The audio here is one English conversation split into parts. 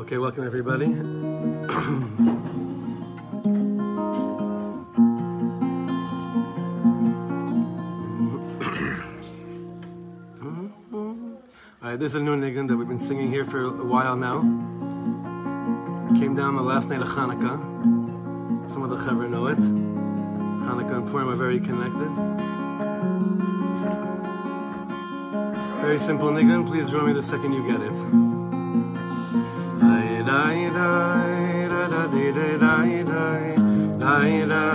Okay, welcome everybody. All right, this is a new niggun that we've been singing here for a while now. Came down the last night of Hanukkah. Some of the chaver know it. Hanukkah and Purim are very connected. Very simple niggun. Please draw me the second you get it. night. I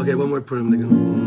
Okay, one more again.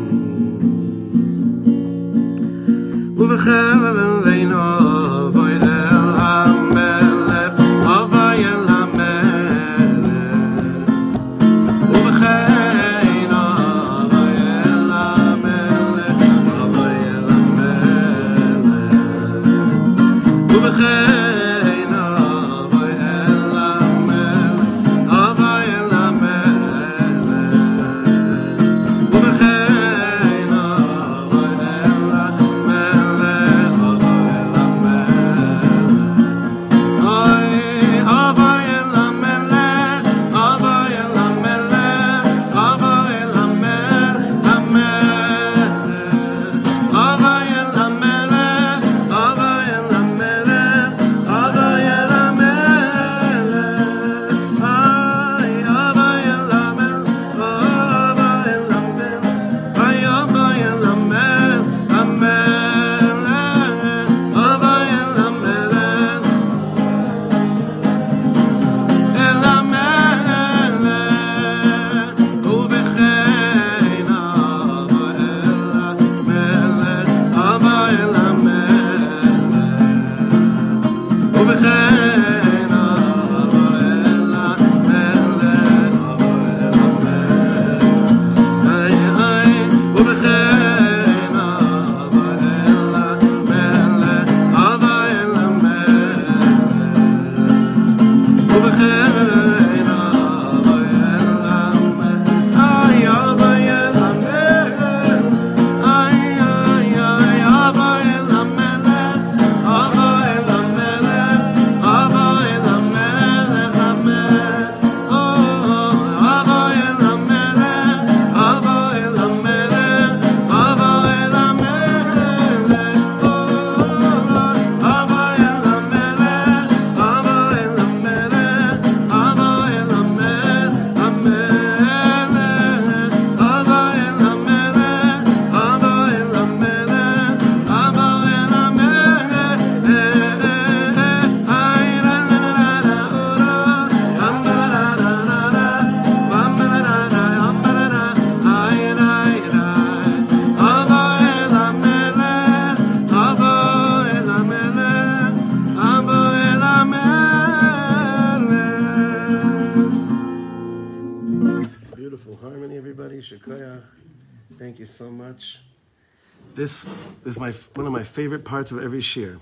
Favorite parts of every shir.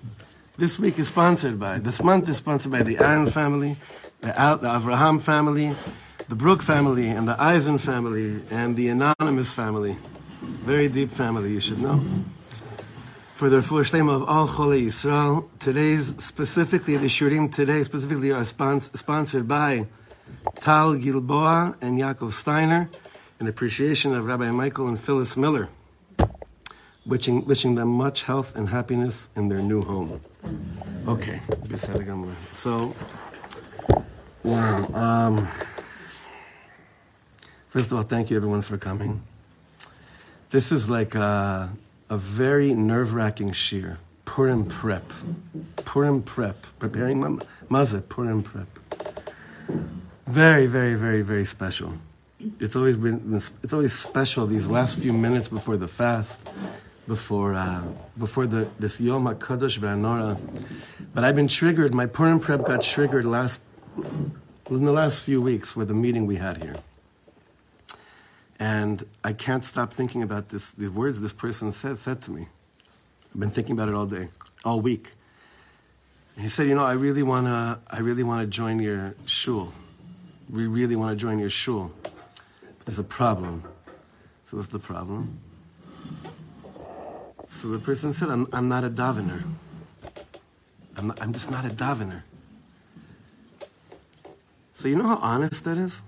This week is sponsored by, this month is sponsored by the Aaron family, the, Al, the Avraham family, the Brook family, and the Eisen family, and the Anonymous family. Very deep family, you should know. For the full shlema of all Chole Yisrael, today's, specifically the shiurim today, specifically are spons- sponsored by Tal Gilboa and Yaakov Steiner, in appreciation of Rabbi Michael and Phyllis Miller, wishing, wishing them much health and happiness in their new home. Okay. So, wow. Um, first of all, thank you everyone for coming. This is like a, a very nerve wracking shiur. Purim prep. Purim prep. Preparing ma- mazah, Purim prep. Very, very, very, very special. It's always been, it's always special these last few minutes before the fast, before, uh, before the, this Yom HaKadosh V'Anora. But I've been triggered, my Purim prep got triggered last, in the last few weeks with the meeting we had here. And I can't stop thinking about this, these words this person said, said to me. I've been thinking about it all day, all week. And he said, you know, I really want to, I really want to join your shul. We really want to join your shul. But there's a problem. So what's the problem? So the person said, I'm, I'm not a davener. I'm, not, I'm just not a davener. So you know how honest that is?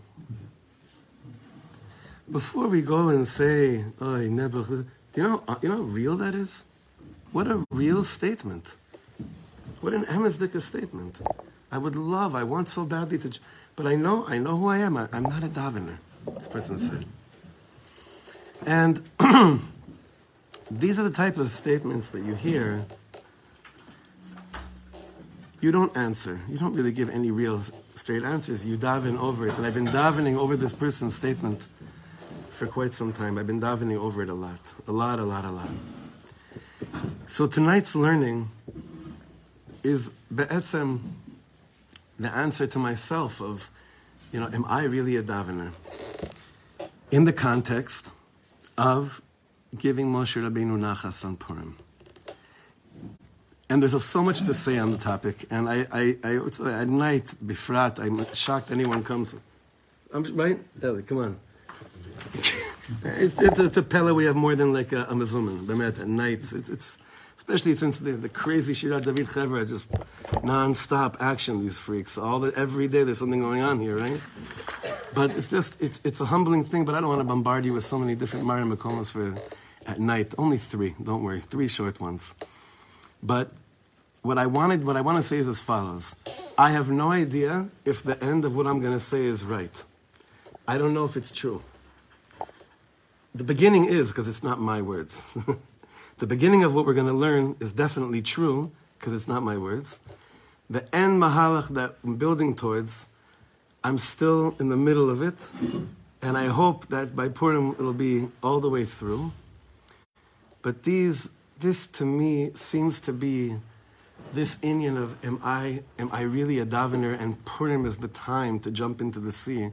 Before we go and say, oh, never, do you know, you know how real that is? What a real statement. What an Emizdika statement. I would love, I want so badly to, but I know, I know who I am. I, I'm not a davener, this person said. And these are the type of statements that you hear you don't answer. You don't really give any real straight answers. You daven over it. And I've been davening over this person's statement for quite some time. I've been davening over it a lot. A lot, a lot, a lot. So tonight's learning is be'etzem the answer to myself of, you know, am I really a davener? In the context of giving Moshe Rabbeinu nachas on Purim. And there's so much to say on the topic. And I, I, I at night, bifrat, I'm shocked anyone comes. I'm right, Ellie, come on. it's, it's, it's, a pella we have more than like a, a mezuman. At night, it's, it's especially since the, the crazy Shirat David Chevra, just non-stop action. These freaks, all the, every day there's something going on here, right? But it's just it's it's a humbling thing. But I don't want to bombard you with so many different Marim Makomas for at night. Only three. Don't worry, three short ones. But what I wanted, what I want to say is as follows. I have no idea if the end of what I'm going to say is right. I don't know if it's true. The beginning is because it's not my words. the beginning of what we're going to learn is definitely true because it's not my words. The end mahalach that I'm building towards, I'm still in the middle of it, and I hope that by Purim it'll be all the way through. But these, this to me seems to be this inyan of am I am I really a davener and Purim is the time to jump into the sea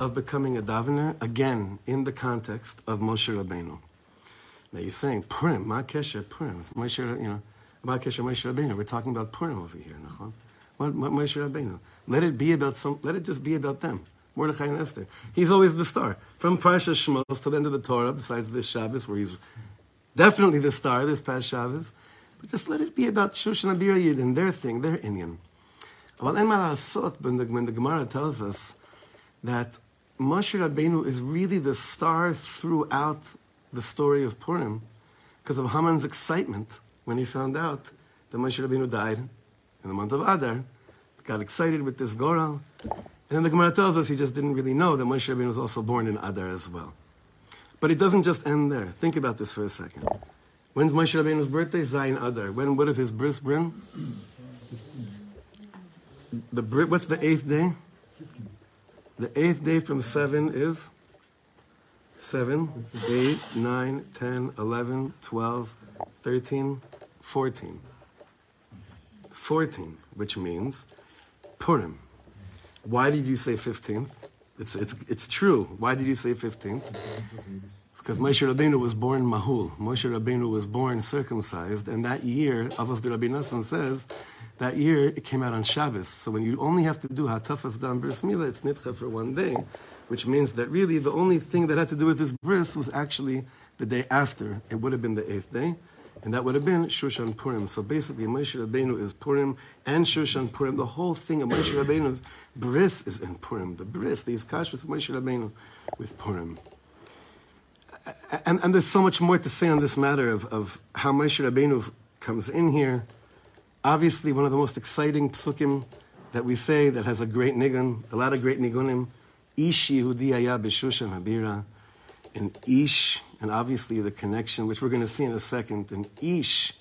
of becoming a davener again in the context of Moshe Rabbeinu. Now you're saying Purim, Ma Kesher Purim, it's Moshe, you know, Ma Kesher Moshe Rabbeinu. We're talking about Purim over here, Nachon. What, what Moshe Rabbeinu? Let it be about some. Let it just be about them. Mordechai and Esther. He's always the star from Parsha Shmos to the end of the Torah. Besides this Shabbos, where he's definitely the star this past Shabbos. But just let it be about Shushan Abir and their thing, their inyan. Well, when the Gemara tells us that Moshe Rabbeinu is really the star throughout the story of Purim because of Haman's excitement when he found out that Moshe Rabbeinu died in the month of Adar. Got excited with this Goral. And then the Gemara tells us he just didn't really know that Moshe Rabbeinu was also born in Adar as well. But it doesn't just end there. Think about this for a second. When's Moshe Rabbeinu's birthday? Zayin Adar. When what is his bris brim? The brit. What's the eighth day? The eighth day from seven is seven, eight, nine, ten, eleven, twelve, thirteen, fourteen. Fourteen, which means Purim. Why did you say fifteenth? It's, it's, it's true. Why did you say fifteenth? Because Moshe Rabbeinu was born Mahul. Moshe Rabbeinu was born circumcised, and that year, Avos Rabbi Nassan says, that year it came out on Shabbos. So when you only have to do Hatafas Dam Bris Mila, it's Nitcha for one day, which means that really the only thing that had to do with this bris was actually the day after. It would have been the eighth day, and that would have been Shushan Purim. So basically, Moshe Rabbeinu is Purim and Shushan Purim. The whole thing of Moshe Rabbeinu's bris is in Purim. The bris, the Iskash with Moshe Rabbeinu with Purim and, and, there's so much more to say on this matter of, of how Moshe Rabbeinu comes in here. Obviously, one of the most exciting psukim that we say that has a great nigun, a lot of great nigunim. Ish Yehudi Aya B'Shushan Habira. And Ish, and obviously the connection, which we're going to see in a second. And Ish,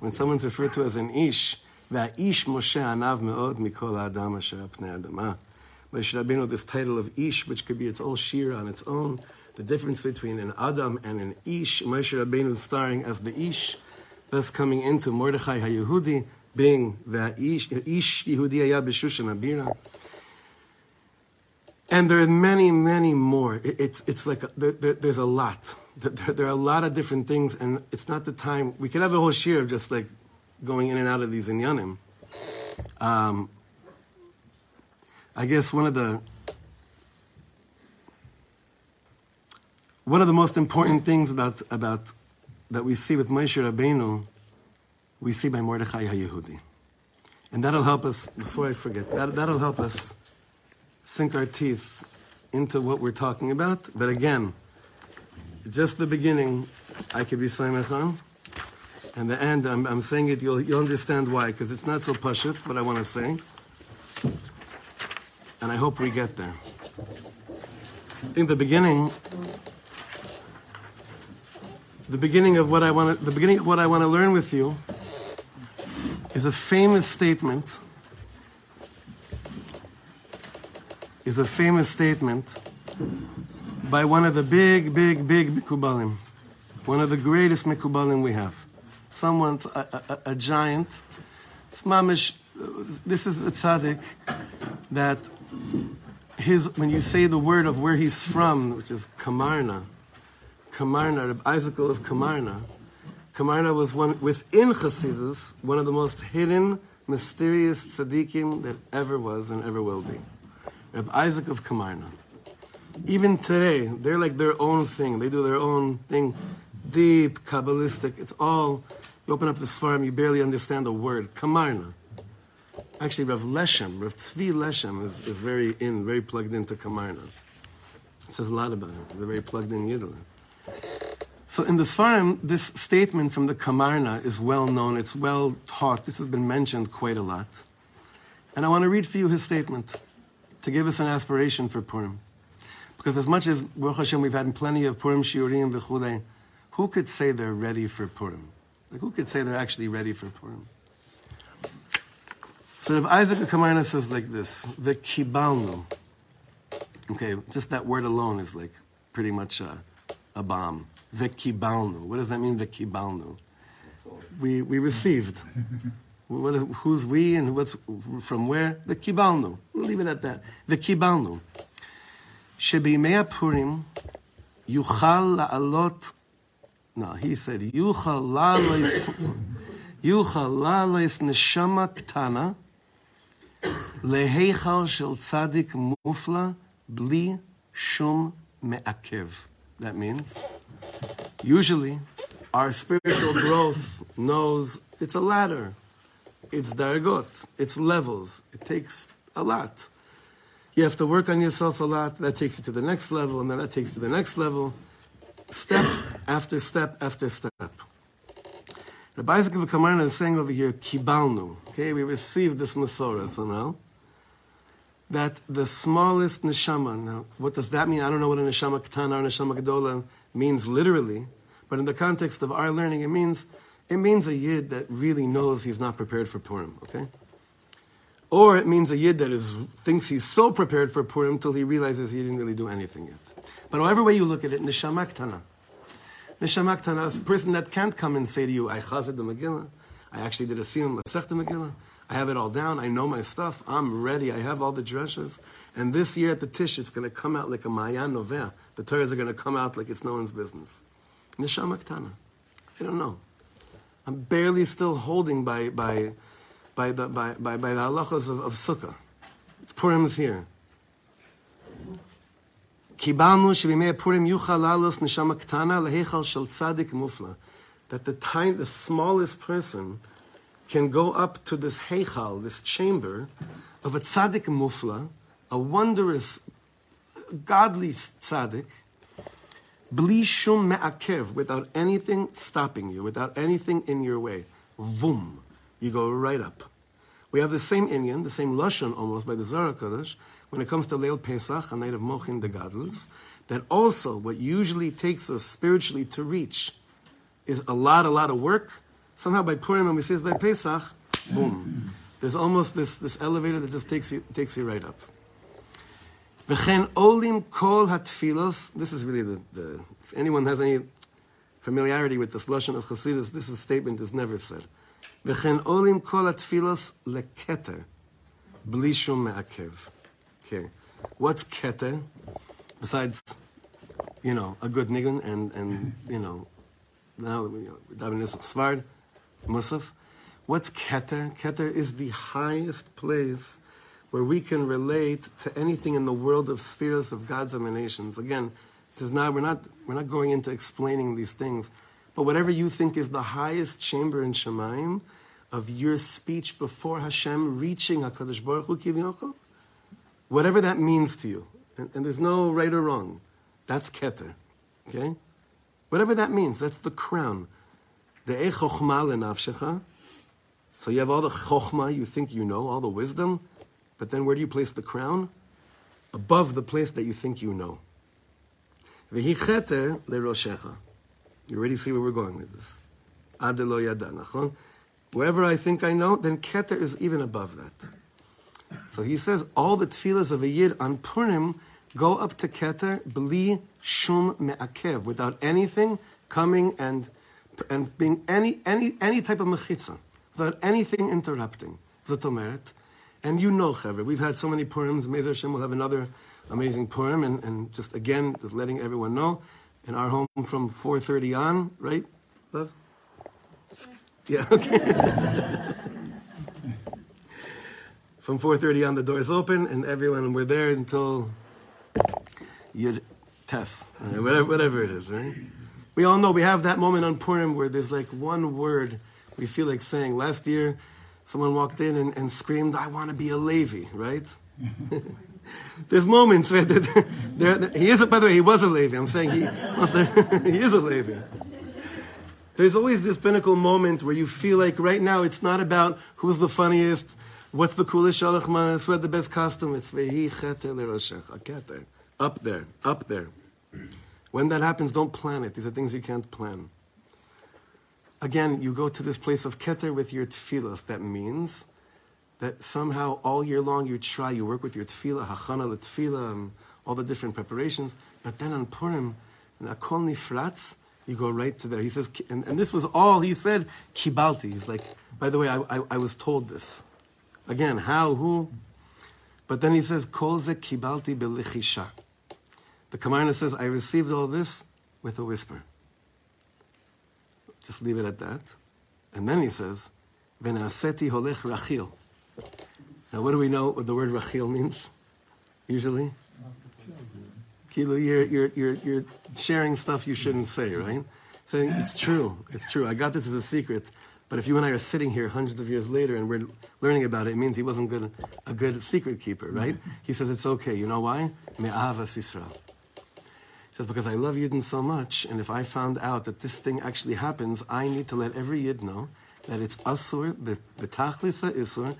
when someone's referred to as an Ish, that Ish Moshe Anav Me'od Mikol Adam Asher Pnei Adama. Moshe Rabbeinu, this title of Ish, which could be its own shir on its own, the difference between an Adam and an Ish, Moshe Rabbeinu starring as the Ish, thus coming into Mordechai HaYehudi, being the Ish, Ish Yehudi Ayah B'Shushan Abira. And there are many, many more. It, it's, it's like, a, there, there, there's a lot. There, there, are a lot of different things, and it's not the time. We could have a whole year of just like going in and out of these inyanim. Um, I guess one of the One of the most important things about, about that we see with Moshe Rabbeinu, we see by Mordechai HaYehudi. And that'll help us, before I forget, that, that'll help us sink our teeth into what we're talking about. But again, just the beginning, I could be Saimechan. And the end, I'm, I'm saying it, you'll, you'll understand why, because it's not so pashut, what I want to say. And I hope we get there. I think the beginning the beginning of what I want the beginning of what I want to learn with you is a famous statement. Is a famous statement by one of the big, big, big Mikubalim, one of the greatest Mikubalim we have. Someone's a, a, a giant. It's mamish, uh, this is a tzaddik that his, when you say the word of where he's from, which is Kamarna, Kamarna, Isaac of Kamarna, Kamarna was one within Chassidus, one of the most hidden, mysterious tzaddikim that ever was and ever will be. Reb Isaac of Kamarna. Even today, they're like their own thing. They do their own thing, deep, kabbalistic. It's all. You open up the farm, you barely understand a word. Kamarna. Actually, Rav Leshem, Rav Tzvi Leshem is, is very in, very plugged into Kamarna. It says a lot about it. They're very plugged in Yidden. So in the Sfarim, this statement from the Kamarna is well known, it's well taught. This has been mentioned quite a lot. And I want to read for you his statement to give us an aspiration for Purim. Because as much as Baruch Hashem, we've had plenty of Purim Shiurim v'chulei, who could say they're ready for Purim? Like, who could say they're actually ready for Purim? So if Isaac Kamarna says like this, the kibalnu. Okay, just that word alone is like pretty much a, a bomb. Vekibalnu. What does that mean, vekibalnu? We, we received. What, who's we and what's from where? The kibalnu. We'll leave it at that. The kibalnu. Shebimei Purim, yuchal la'alot. No, he said yuchal la'alois. yuchal la'alois neshama ktana leheichal shel tzadik mufla bli shum me'akev. That means, usually, our spiritual growth knows it's a ladder it's dargot, it's levels. It takes a lot. You have to work on yourself a lot. That takes you to the next level, and then that takes you to the next level, step after step after step. The Isaac of Kamarna is saying over here, kibalnu. Okay, we received this Masorah somehow. That the smallest neshama. Now, what does that mean? I don't know what a neshama ketana or neshama gedola means literally, but in the context of our learning, it means it means a yid that really knows he's not prepared for Purim. Okay, or it means a yid that is thinks he's so prepared for Purim till he realizes he didn't really do anything yet. But however way you look at it, neshama ktana. Neshama ktana is a person that can't come and say to you, "I chazed the Megillah. I actually did a siyum masech the Megillah." I have it all down. I know my stuff. I'm ready. I have all the dresses. And this year at the Tish, it's going to come out like a Mayan Noveh. The Torahs are going to come out like it's no one's business. Neshama Ktana. I don't know. I'm barely still holding by, by, by, the, by, by, by the halachas of, of Sukkah. Purim's here. That the time, the smallest person can go up to this heichal, this chamber of a tzaddik mufla, a wondrous, godly tzaddik, bli shum me'akev, without anything stopping you, without anything in your way. Vum, you go right up. We have the same inyan, the same lashon almost by the Zohar Kodesh, when it comes to Leil Pesach, a night of Mochin de Gadlus, that also what usually takes us spiritually to reach is a lot, a lot of work, somehow by Purim, when we say it's by Pesach, boom. There's almost this, this elevator that just takes you, takes you right up. V'chen olim kol hatfilos. This is really the, the, if anyone has any familiarity with this lashon of Chassidus, this is statement is never said. V'chen olim kol hatfilos leketer, bli shum me'akev. Okay, what's keter? Besides, you know, a good nigun and, and you know, now, you know, Svard, Musaf. What's Keter? Keter is the highest place where we can relate to anything in the world of spheres of God's emanations. Again, this is not, we're, not, we're not going into explaining these things, but whatever you think is the highest chamber in Shemaim of your speech before Hashem reaching HaKadosh Baruch Hu Kivyochel, whatever that means to you, and, and there's no right or wrong, that's Keter. Okay? Whatever that means, that's the crown. The chokhmah lenafshecha. So you have all the chokhmah you think you know, all the wisdom, but then where do you place the crown? Above the place that you think you know. You already see where we're going with this. Wherever I think I know, then Keter is even above that. So he says all the tefillahs of a Yid on Purim go up to Keter bli shum me'akev, without anything coming and and being any any any type of mechitza, without anything interrupting. Zotomeret. And you know, Chaver, we've had so many Purims. Mezer Hashem will have another amazing Purim, and, and just again, just letting everyone know, in our home from 4.30 on, right, love? Yeah, okay. from 4.30 on, the doors open, and everyone, we're there until Yud Tes, uh, whatever, whatever it is, right? We all know we have that moment on Purim where there's like one word we feel like saying. Last year, someone walked in and, and screamed, I want to be a Levi, right? There's moments where he is, by the way, he was a Levi. I'm saying he, he is a Levi. There's always this pinnacle moment where you feel like right now it's not about who's the funniest, what's the coolest shalach manas, who had the best costume. It's vehi chete Up there, up there. When that happens, don't plan it. These are things you can't plan. Again, you go to this place of keter with your tefillas. That means that somehow all year long you try, you work with your tefillah, hachana tefillah, and all the different preparations. But then on Purim, akol nifratz, you go right to there. He says, and, and, this was all he said, kibalti. He's like, by the way, I, I, I was told this. Again, how, who? But then he says, kol ze kibalti belichisha. The Kamarna says, I received all this with a whisper. Just leave it at that. And then he says, Venaseti holech rachil. Now, what do we know what the word rachil means? Usually? Kilo, you're, you're, you're, you're sharing stuff you shouldn't say, right? Saying, it's true, it's true. I got this as a secret. But if you and I are sitting here hundreds of years later and we're learning about it, it means he wasn't good, a good secret keeper, right? He says it's okay. You know why? Me'ava sisra says, because I love Yidden so much, and if I found out that this thing actually happens, I need to let every Yid know that it's asur, betachlisa isur,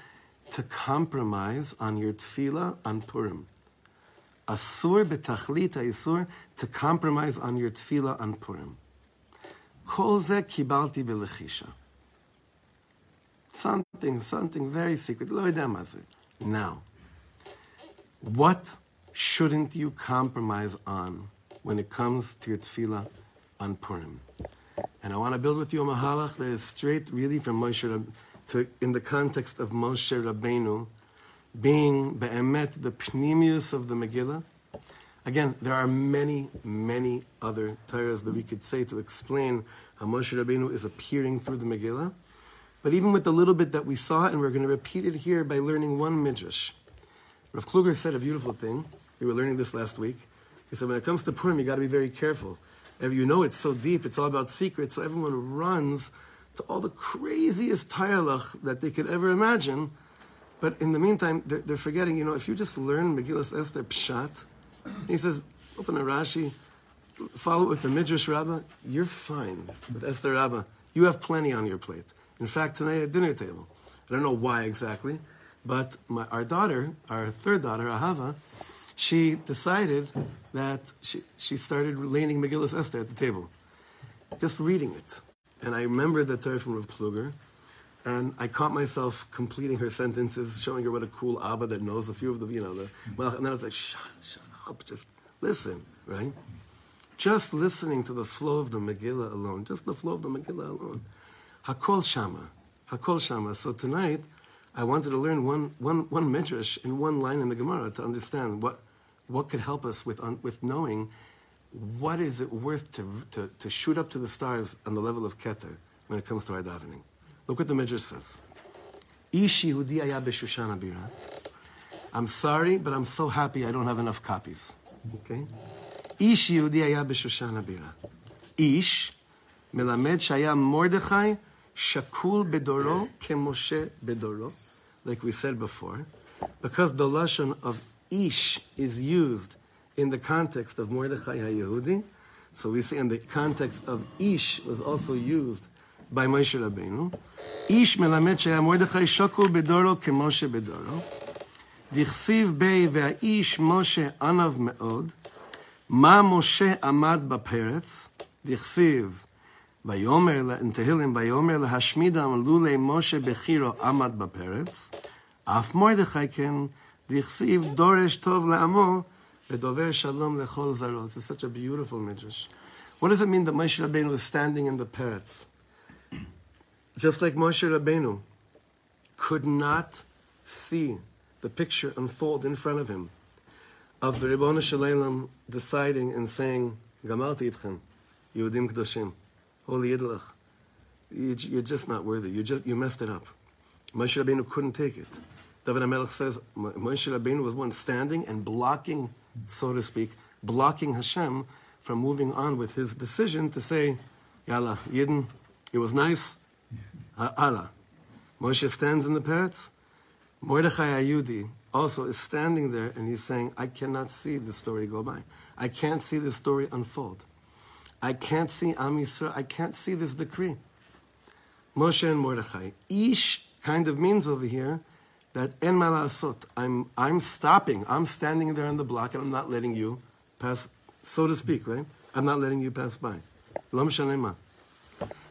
to compromise on your tefillah on Purim. Asur betachlita isur, to compromise on your tefillah on Purim. Kol ze kibalti belechisha. Something, something very secret. Now, what shouldn't you compromise on when it comes to your tefillah on Purim. And I want to build with you a mahalach that is straight really from Moshe Rab- to, in the context of Moshe Rabbeinu being be'emet, the pnimius of the Megillah. Again, there are many, many other Torahs that we could say to explain how Moshe Rabbeinu is appearing through the Megillah. But even with the little bit that we saw, and we're going to repeat it here by learning one midrash. Rav Kluger said a beautiful thing. We were learning this last week. He said, when it comes to Purim, you got to be very careful. If you know it's so deep, it's all about secrets, so everyone runs to all the craziest tayalach that they could ever imagine. But in the meantime, they're, they're forgetting, you know, if you just learn Megillah Esther Pshat, he says, open a Rashi, follow it with the Midrash Rabbah, you're fine with Esther Rabbah. You have plenty on your plate. In fact, tonight at dinner table, I don't know why exactly, but my, our daughter, our third daughter, Ahava, she decided that she, she started leaning Megillus Esther at the table, just reading it. And I remembered the Torah from Rav Kluger, and I caught myself completing her sentences, showing her what a cool Abba that knows a few of the, you know, the, well, and then I was like, shut, shut up, just listen, right? Just listening to the flow of the Megillah alone, just the flow of the Megillah alone. Hakol Shama, Hakol Shama. So tonight, I wanted to learn one, one, one midrash in one line in the Gemara to understand what, what could help us with, with knowing what is it worth to, to, to shoot up to the stars on the level of Keter when it comes to our davening. Look what the Midrash says. I'm sorry, but I'm so happy I don't have enough copies. Okay? Ish Yehudi היה בשושן הבירה. איש מלמד שהיה מרדכי שקול בדורו כמשה בדורו, like we said before, because the lashon of ish is used in the context of Mordechai HaYehudi. So we see in the context of ish was also used by Moshe Rabbeinu. ish melamed shaya Mordechai shokul bedoro kemoshe bedoro. דכסיב בי והאיש משה ענב מאוד, מה משה עמד בפרץ, דכסיב ויאמר, in Tehillim, ויאמר להשמידם לולי משה בחירו עמד בפרץ, אף מרדכי כן, דכסיב דורש טוב לעמו ודובר shalom lechol זרות. It's such a beautiful midrash. What does it mean that Moshe Rabbeinu was standing in the peretz? Just like Moshe Rabbeinu could not see the picture unfold in front of him of the Ribbon Shalom deciding and saying, Gamalti itchem, Yehudim Kedoshim, Holy Idlach. You're just not worthy. You just you messed it up. Moshe Rabbeinu couldn't take it. David HaMelech says Moshe Rabbeinu was one standing and blocking, so to speak, blocking Hashem from moving on with his decision to say, Yalla, Yidden, it was nice, Allah. Moshe stands in the peretz. Mordechai Ayudi also is standing there and he's saying, I cannot see the story go by. I can't see the story unfold. I can't see Am. I can't see this decree. Moshe and Mordechai. Ish kind of means over here that en malasot. I'm I'm stopping. I'm standing there on the block and I'm not letting you pass, so to speak, right? I'm not letting you pass by.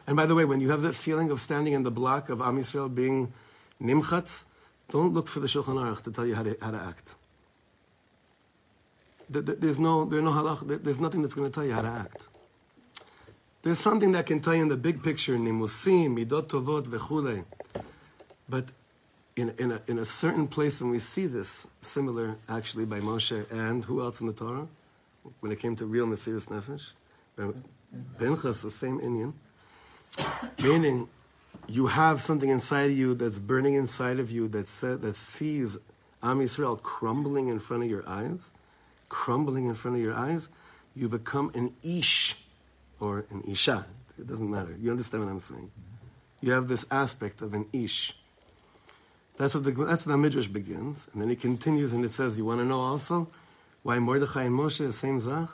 And by the way, when you have that feeling of standing in the block of Am Yisrael being nimchatz, don't look for the Shulchan Aruch to tell you how to, how to act. There's no, there's no halach, there's nothing that's going to tell you how to act. There's something that can tell you in the big picture, nimusim, midot tovot, vechule. But in, in, a, in a certain place, and we see this similar actually by Moshe and who else in the Torah, when it came to real Mesiris Nefesh, Pinchas, the same inyan, meaning you have something inside of you that's burning inside of you that said, that sees Am Yisrael crumbling in front of your eyes, crumbling in front of your eyes, you become an ish or an isha. It doesn't matter. You understand what I'm saying? You have this aspect of an ish. That's what the that's the midrash begins, and then he continues and it says, "You want to know also why Mordechai and Moshe the same zach?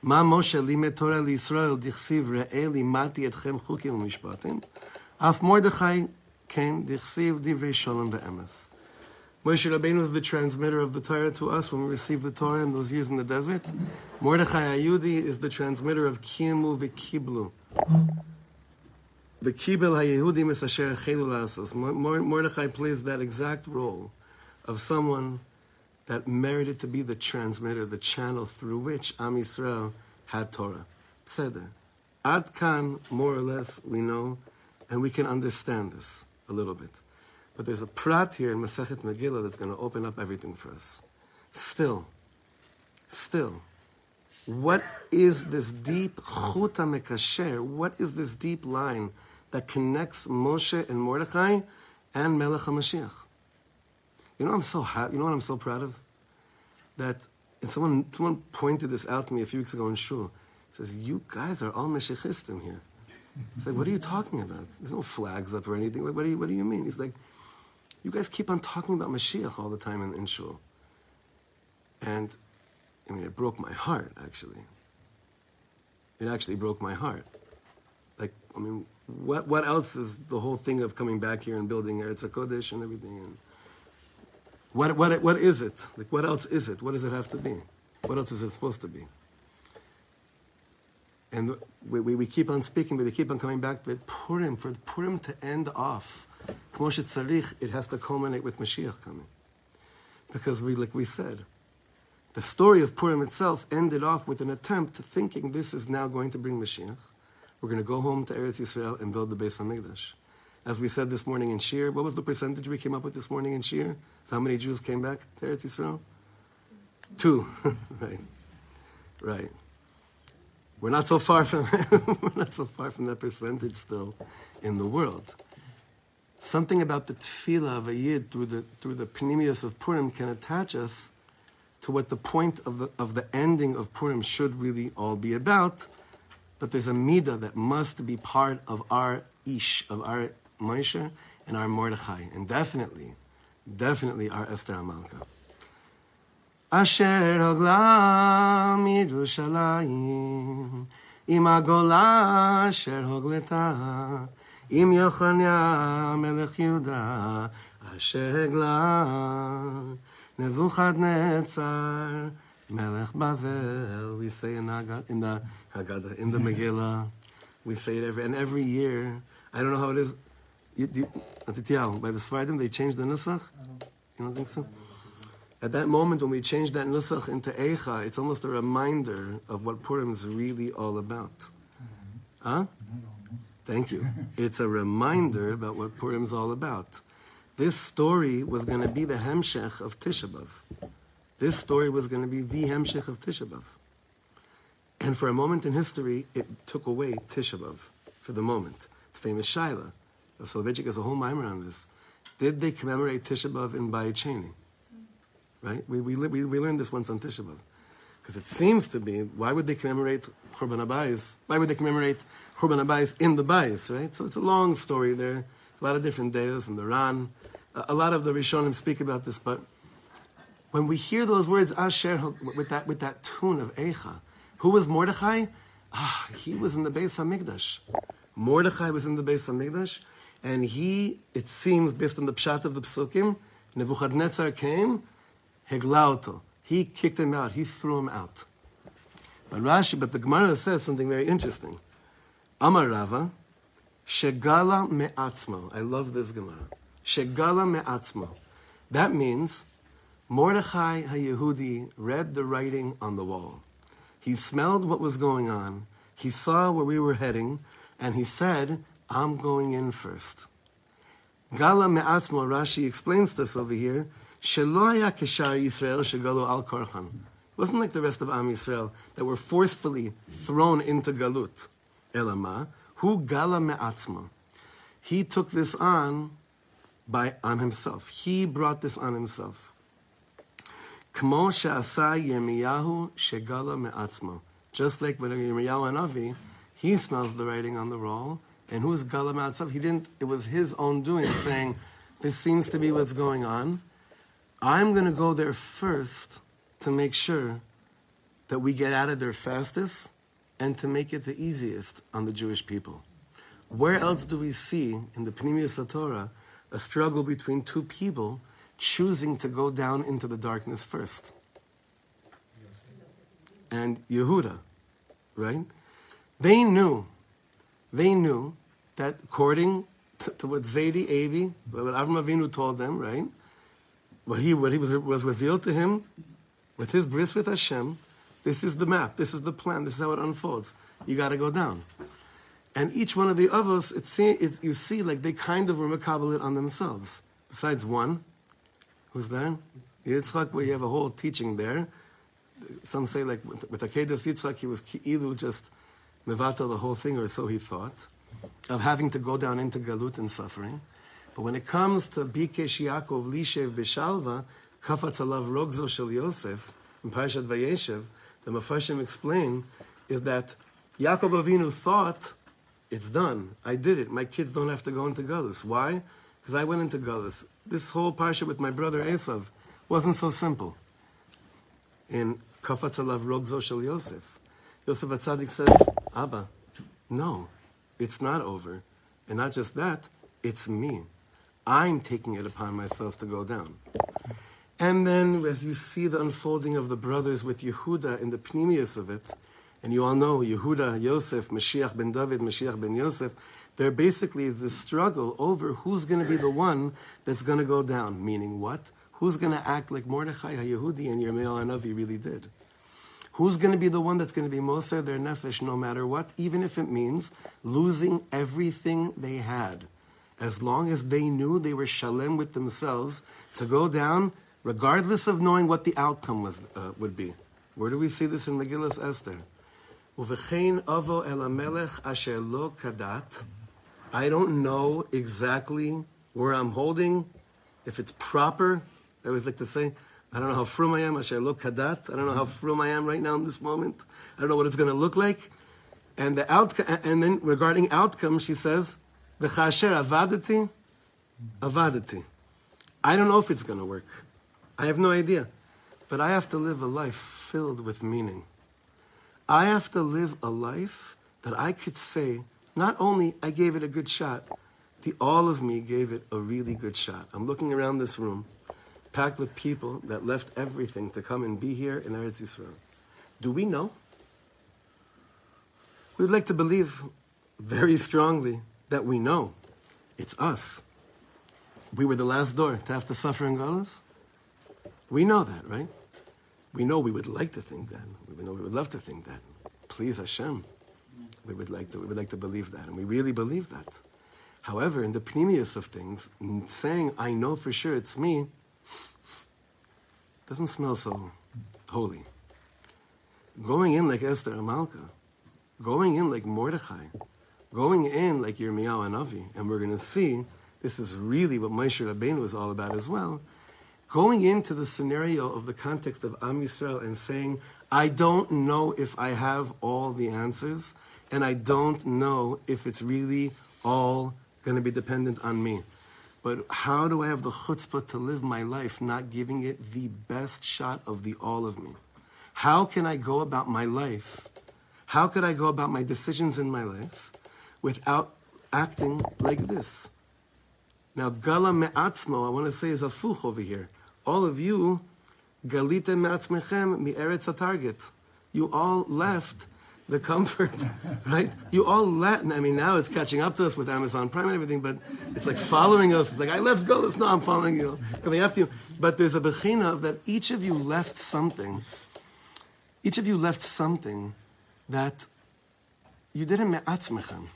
Ma Moshe limet Torah liYisrael dichsiv re'e limati etchem chukim u'mishpatim." Af Mordechai came dichsiv divrei shalom ve'emes. Moshe Rabbeinu is the transmitter of the Torah to us when we received the Torah in those years in the desert. Mordechai Ayudi is the transmitter of Kimu v'Kiblu. The Kibel HaYehudim is Asher Chelu Lasos. Mordechai plays that exact role of someone that merited to be the transmitter, the channel through which Am Yisrael had Torah. Pseder. Ad Kan, more or less, we know and we can understand this a little bit. But there's a prat here in Masechet Megillah that's going to open up everything for us. Still, still, what is this deep chuta mekasher? What is this deep line that connects Moshe and Mordechai and Melech HaMashiach? You know, I'm so. You know what I'm so proud of? That and someone someone pointed this out to me a few weeks ago in shul. He says, "You guys are all Meshichistim here." He's like, what are you talking about? There's no flags up or anything. Like, what do you, what do you mean? He's like, you guys keep on talking about Mashiach all the time in, in shul. And, I mean, it broke my heart, actually. It actually broke my heart. Like, I mean, what, what else is the whole thing of coming back here and building Eretz HaKodesh and everything? And what, what, what is it? Like, what else is it? What does it have to be? What else is it supposed to be? And we, we, we, keep on speaking, but we keep on coming back. But Purim, for Purim to end off, it has to culminate with Mashiach coming. Because we, like we said, the story of Purim itself ended off with an attempt to thinking this is now going to bring Mashiach. We're going to go home to Eretz Yisrael and build the Beis Hamikdash. As we said this morning in Shir, what was the percentage we came up with this morning in Shir? So how many Jews came back to Eretz Yisrael? Two. right. Right. We're not so far from we're not so far from that percentage still in the world. Something about the tefillah of a yid through the through the panemius of Purim can attach us to what the point of the of the ending of Purim should really all be about. But there's a midah that must be part of our ish, of our Moshe and our Mordechai, and definitely, definitely our Esther Amalka. Asher im agola asher hogleta, im melech asher melech Bavel, we say in in the Haggadah, in the Megillah, We say it every, and every year, I don't know how it is. You, you, by the Sfardim, they changed the Nusach? You don't think so? At that moment, when we change that Nusach into Eicha, it's almost a reminder of what Purim is really all about. Huh? Thank you. It's a reminder about what Purim is all about. This story was going to be the Hemshech of Tisha. This story was going to be the Hemshech of Tisha. And for a moment in history, it took away Tisha B'Av for the moment. The famous Shaila. Of Soloveitchik has a whole mimer on this. Did they commemorate Tisha B'Av in Bayit Sheni? Right? We, we, we, we learned this once on Tisha B'Av. Because it seems to be, why would they commemorate Churban Abayis? Why would they commemorate Churban Abayis in the Bayis, right? So it's a long story there. A lot of different days and the Ran. A lot of the Rishonim speak about this, but when we hear those words, Asher, with that, with that tune of Eicha, who was Mordechai? Ah, he was in the base Beis Hamikdash. Mordechai was in the base Beis Hamikdash, and he, it seems, based on the pshat of the psukim, Nebuchadnezzar came, Heglauto. He kicked him out. He threw him out. But Rashi, but the Gemara says something very interesting. Amar Rava, Shegala me'atzmo. I love this Gemara. Shegala me'atzmo. That means Mordechai HaYehudi read the writing on the wall. He smelled what was going on. He saw where we were heading, and he said, I'm going in first. Gala me'atzmo, Rashi explains this over here, Shelo haya keshar Yisrael shegalo al korchan. It wasn't like the rest of Am Yisrael that were forcefully thrown into galut. Elama, hu gala me'atzmo. He took this on by on himself. He brought this on himself. Kmo shegala me'atzmo. Just like when Yirmiyahu Hanavi, he smells the writing on the roll, and who's gala me'atzmo? He didn't. It was his own doing, saying, "This seems to be what's going on. I'm going to go there first to make sure that we get out of there fastest, and to make it the easiest on the Jewish people." Where else do we see in the Pnimius Torah a struggle between two people choosing to go down into the darkness first. And Yehuda, right? They knew, they knew that according to, to what Zaidi Avi, what Avram Avinu told them, right? What he, what he was, was revealed to him with his bris with Hashem, this is the map, this is the plan, this is how it unfolds. You got to go down. And each one of the others, it's, you see, like they kind of were it on themselves. Besides one, who's there? Yitzchak, where you have a whole teaching there. Some say, like with, with Akedas Yitzchak, he was ki'ilu just mevata the whole thing, or so he thought, of having to go down into galut and suffering. But when it comes to Bikesh Yaakov Lishev Beshalva, Kafat Alav Rogzo Shel Yosef, in Parashat Vayeshev, the Mepharshim explain, is that Yaakov Avinu thought it's done. I did it. My kids don't have to go into Galus. Why? Because I went into Gullus. This whole parsha with my brother Esav wasn't so simple. In Kafat Alav Rogzo Shel Yosef, Yosef Atzadik says, Abba, no, it's not over. And not just that, it's me. I'm taking it upon myself to go down. And then, as you see the unfolding of the brothers with Yehuda in the pnimius of it, and you all know Yehuda, Yosef, Mashiach ben David, Mashiach ben Yosef, there basically is this struggle over who's going to be the one that's going to go down. Meaning what? Who's going to act like Mordechai HaYehudi and Yirmiyahu Hanavi really did? Who's going to be the one that's going to be Moser their nefesh no matter what, even if it means losing everything they had? As long as they knew they were shalem with themselves to go down, regardless of knowing what the outcome was, uh, would be. Where do we see this in Megillah Esther? Uvechein avo el asher lo kadat. I don't know exactly where I'm holding, if it's proper. I always like to say, I don't know how frum I am, I asher lo kadat. I don't know how frum I am right now in this moment. I don't know what it's going to look like. And the outcome, and then regarding outcome, she says, "V'chasher avadati, avadati." I don't know if it's going to work. I have no idea, but I have to live a life filled with meaning. I have to live a life that I could say, not only I gave it a good shot, the all of me gave it a really good shot. I'm looking around this room, packed with people that left everything to come and be here in Eretz Yisrael. Do we know? We'd like to believe very strongly that we know it's us. We were the last dor to have to suffer in Galus. We know that, right? We know we would like to think that. We know we would love to think that. Please Hashem. We would like to, we would like to believe that, and we really believe that. However, in the pnimius of things, saying I know for sure it's me doesn't smell so holy. Going in like Esther Amalka, going in like Mordechai, going in like Yirmiyahu Hanavi, and we're going to see this is really what Moshe Rabbeinu was all about as well. Going into the scenario of the context of Am Yisrael and saying, I don't know if I have all the answers, and I don't know if it's really all going to be dependent on me. But how do I have the chutzpah to live my life not giving it the best shot of the all of me? How can I go about my life? How could I go about my decisions in my life without acting like this? Now, gala me'atzmo, I want to say is a fuch over here. All of you, galite me'atzmechem mi'eretz target. You all left the comfort, right? You all Latin. I mean, now it's catching up to us with Amazon Prime and everything, but it's like following us. It's like, I left Golis. No, I'm following you. Coming after you. But there's a bechina of that each of you left something. Each of you left something that you didn't me'atzmechem.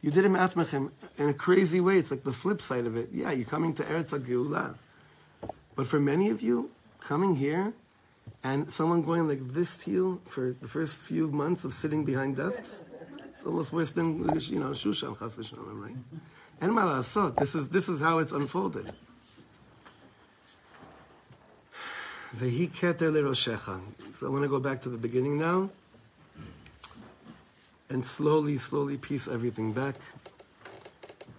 You did it me'atzmechem in a crazy way. It's like the flip side of it. Yeah, you're coming to Eretz HaGeulah. But for many of you, coming here and someone going like this to you for the first few months of sitting behind desks, it's almost worse than, you know, Shushan, Chas v'shalom, right? And malasot, this is, this is how it's unfolded. Vehi keter leroshecha. So I want to go back to the beginning now and slowly, slowly piece everything back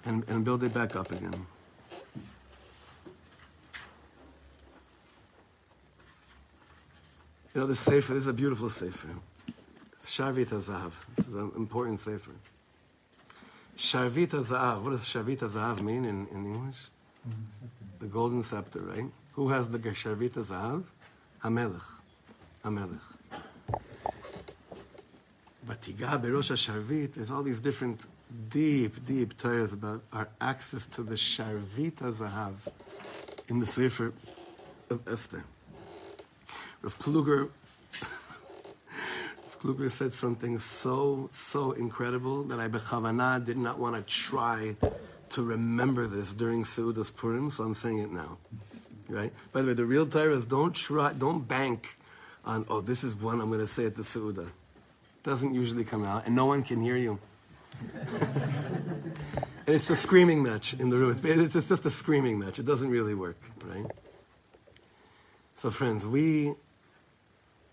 and, and build it back up again. You know, this sefer, this is a beautiful sefer. Sharvit HaZahav. This is an important sefer. Sharvit HaZahav. What does Sharvit HaZahav mean in, in English? The golden scepter, right? Who has the Sharvit HaZahav? Hamelech. Hamelech. Batiga Berosh Sharvit, there's all these different deep, deep Torahs about our access to the Sharvit HaZahav in the Sefer of Esther. Rav Kluger, Rav Kluger said something so, so incredible that I bechavana did not want to try to remember this during Seudas Purim, so I'm saying it now. Right? By the way, the real Torahs don't try, don't bank on, oh, this is one I'm going to say at the Seudah. Doesn't usually come out, and no one can hear you. and it's a screaming match in the room. It's just a screaming match. It doesn't really work, right? So, friends, we